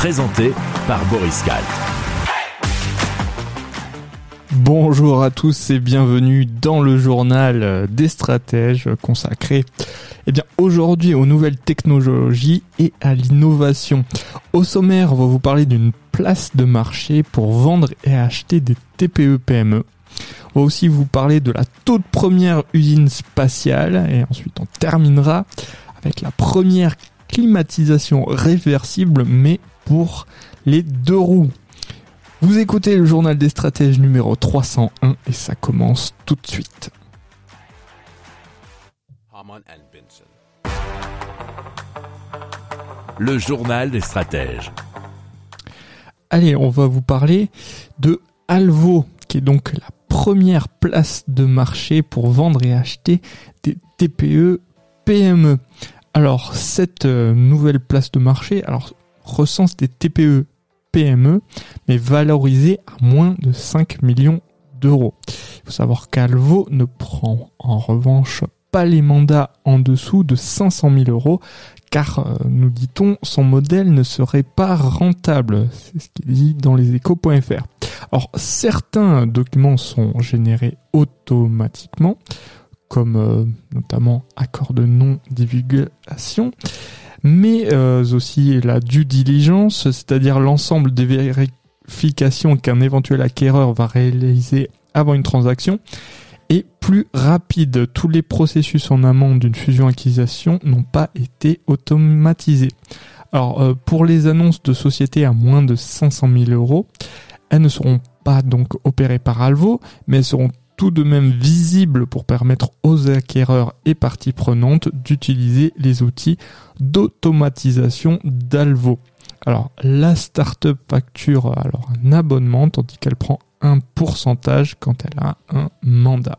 Présenté par Boris Kahl. Bonjour à tous et bienvenue dans le journal des stratèges consacré eh bien aujourd'hui aux nouvelles technologies et à l'innovation. Au sommaire, on va vous parler d'une place de marché pour vendre et acheter des TPE PME. On va aussi vous parler de la toute première usine spatiale et ensuite on terminera avec la première climatisation réversible mais pour les deux roues. Vous écoutez le journal des stratèges numéro 301 et ça commence tout de suite. Le journal des stratèges. Allez, on va vous parler de Alvo, qui est donc la première place de marché pour vendre et acheter des TPE PME. Alors, cette euh, nouvelle place de marché alors, recense des TPE PME, mais valorisées à moins de 5 millions d'euros. Il faut savoir qu'Alvo ne prend en revanche pas les mandats en dessous de 500 000 euros, car, euh, nous dit-on, son modèle ne serait pas rentable. C'est ce qui est dit dans les échos.fr. Alors, certains documents sont générés automatiquement, comme euh, notamment accord de non-divulgation, mais euh, aussi la due diligence, c'est-à-dire l'ensemble des vérifications qu'un éventuel acquéreur va réaliser avant une transaction, et plus rapide. Tous les processus en amont d'une fusion-acquisition n'ont pas été automatisés. Alors, euh, pour les annonces de sociétés à moins de 500 000 euros, elles ne seront pas donc opérées par Alvo, mais elles seront tout de même visibles pour permettre aux acquéreurs et parties prenantes d'utiliser les outils d'automatisation d'Alvo. Alors, la startup facture alors un abonnement tandis qu'elle prend un pourcentage quand elle a un mandat.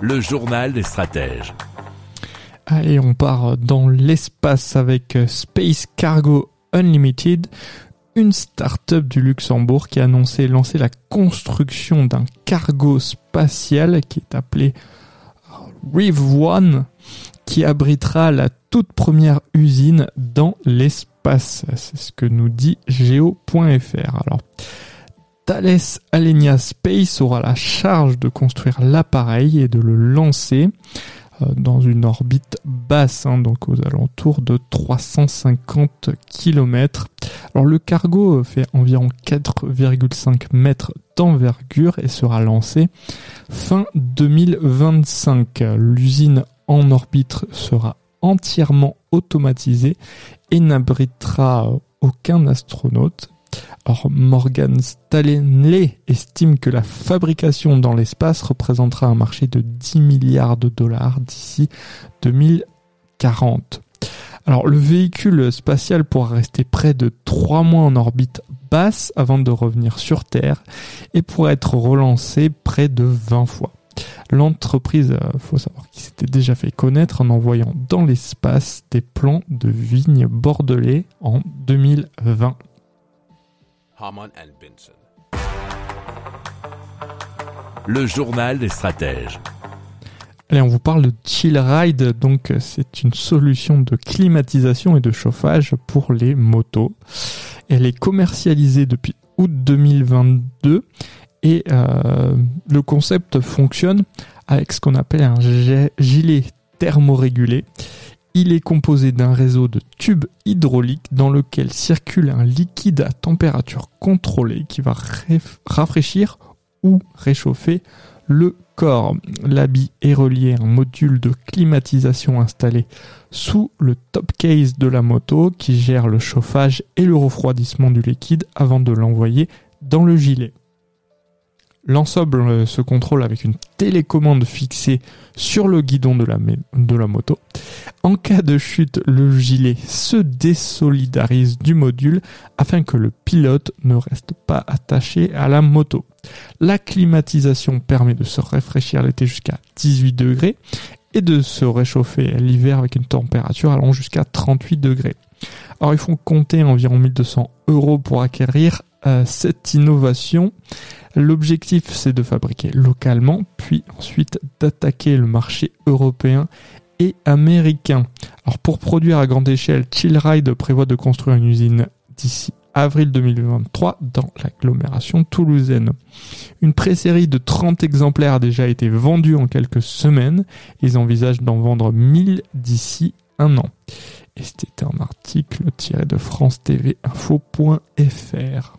Le journal des stratèges. Allez, on part dans l'espace avec Space Cargo Unlimited, une start-up du Luxembourg qui a annoncé lancer la construction d'un cargo spatial qui est appelé Reef One, qui abritera la toute première usine dans l'espace. C'est ce que nous dit geo.fr. Alors, Thales Alenia Space aura la charge de construire l'appareil et de le lancer euh, dans une orbite basse, hein, donc aux alentours de 350 km. Alors le cargo fait environ 4,5 mètres d'envergure et sera lancé fin 2025. L'usine en orbite sera entièrement automatisée et n'abritera aucun astronaute. Or, Morgan Stanley estime que la fabrication dans l'espace représentera un marché de 10 milliards de dollars d'ici 2040. Alors, le véhicule spatial pourra rester près de 3 mois en orbite basse avant de revenir sur Terre et pourra être relancé près de 20 fois. L'entreprise, euh, faut savoir qu'il s'était déjà fait connaître en envoyant dans l'espace des plans de vignes bordelais en 2020. Haman and Benson. Le journal des stratèges. Allez, on vous parle de Chill Ride. Donc, c'est une solution de climatisation et de chauffage pour les motos. Elle est commercialisée depuis août 2022 et euh, le concept fonctionne avec ce qu'on appelle un gilet thermorégulé. Il est composé d'un réseau de tubes hydrauliques dans lequel circule un liquide à température contrôlée qui va rafraîchir ou réchauffer le corps. L'habit est relié à un module de climatisation installé sous le top case de la moto qui gère le chauffage et le refroidissement du liquide avant de l'envoyer dans le gilet. L'ensemble euh, se contrôle avec une télécommande fixée sur le guidon de la, moto. En cas de chute, le gilet se désolidarise du module afin que le pilote ne reste pas attaché à la moto. La climatisation permet de se rafraîchir l'été jusqu'à 18 degrés et de se réchauffer l'hiver avec une température allant jusqu'à 38 degrés. Alors il faut compter environ 1200 euros pour acquérir cette innovation. L'objectif c'est de fabriquer localement, puis ensuite d'attaquer le marché européen et américain. Alors pour produire à grande échelle, Chillride prévoit de construire une usine d'ici avril 2023 dans l'agglomération toulousaine. Une pré-série de 30 exemplaires a déjà été vendue en quelques semaines. Ils envisagent d'en vendre 1000 d'ici un an. Et c'était un article tiré de france TV info.fr.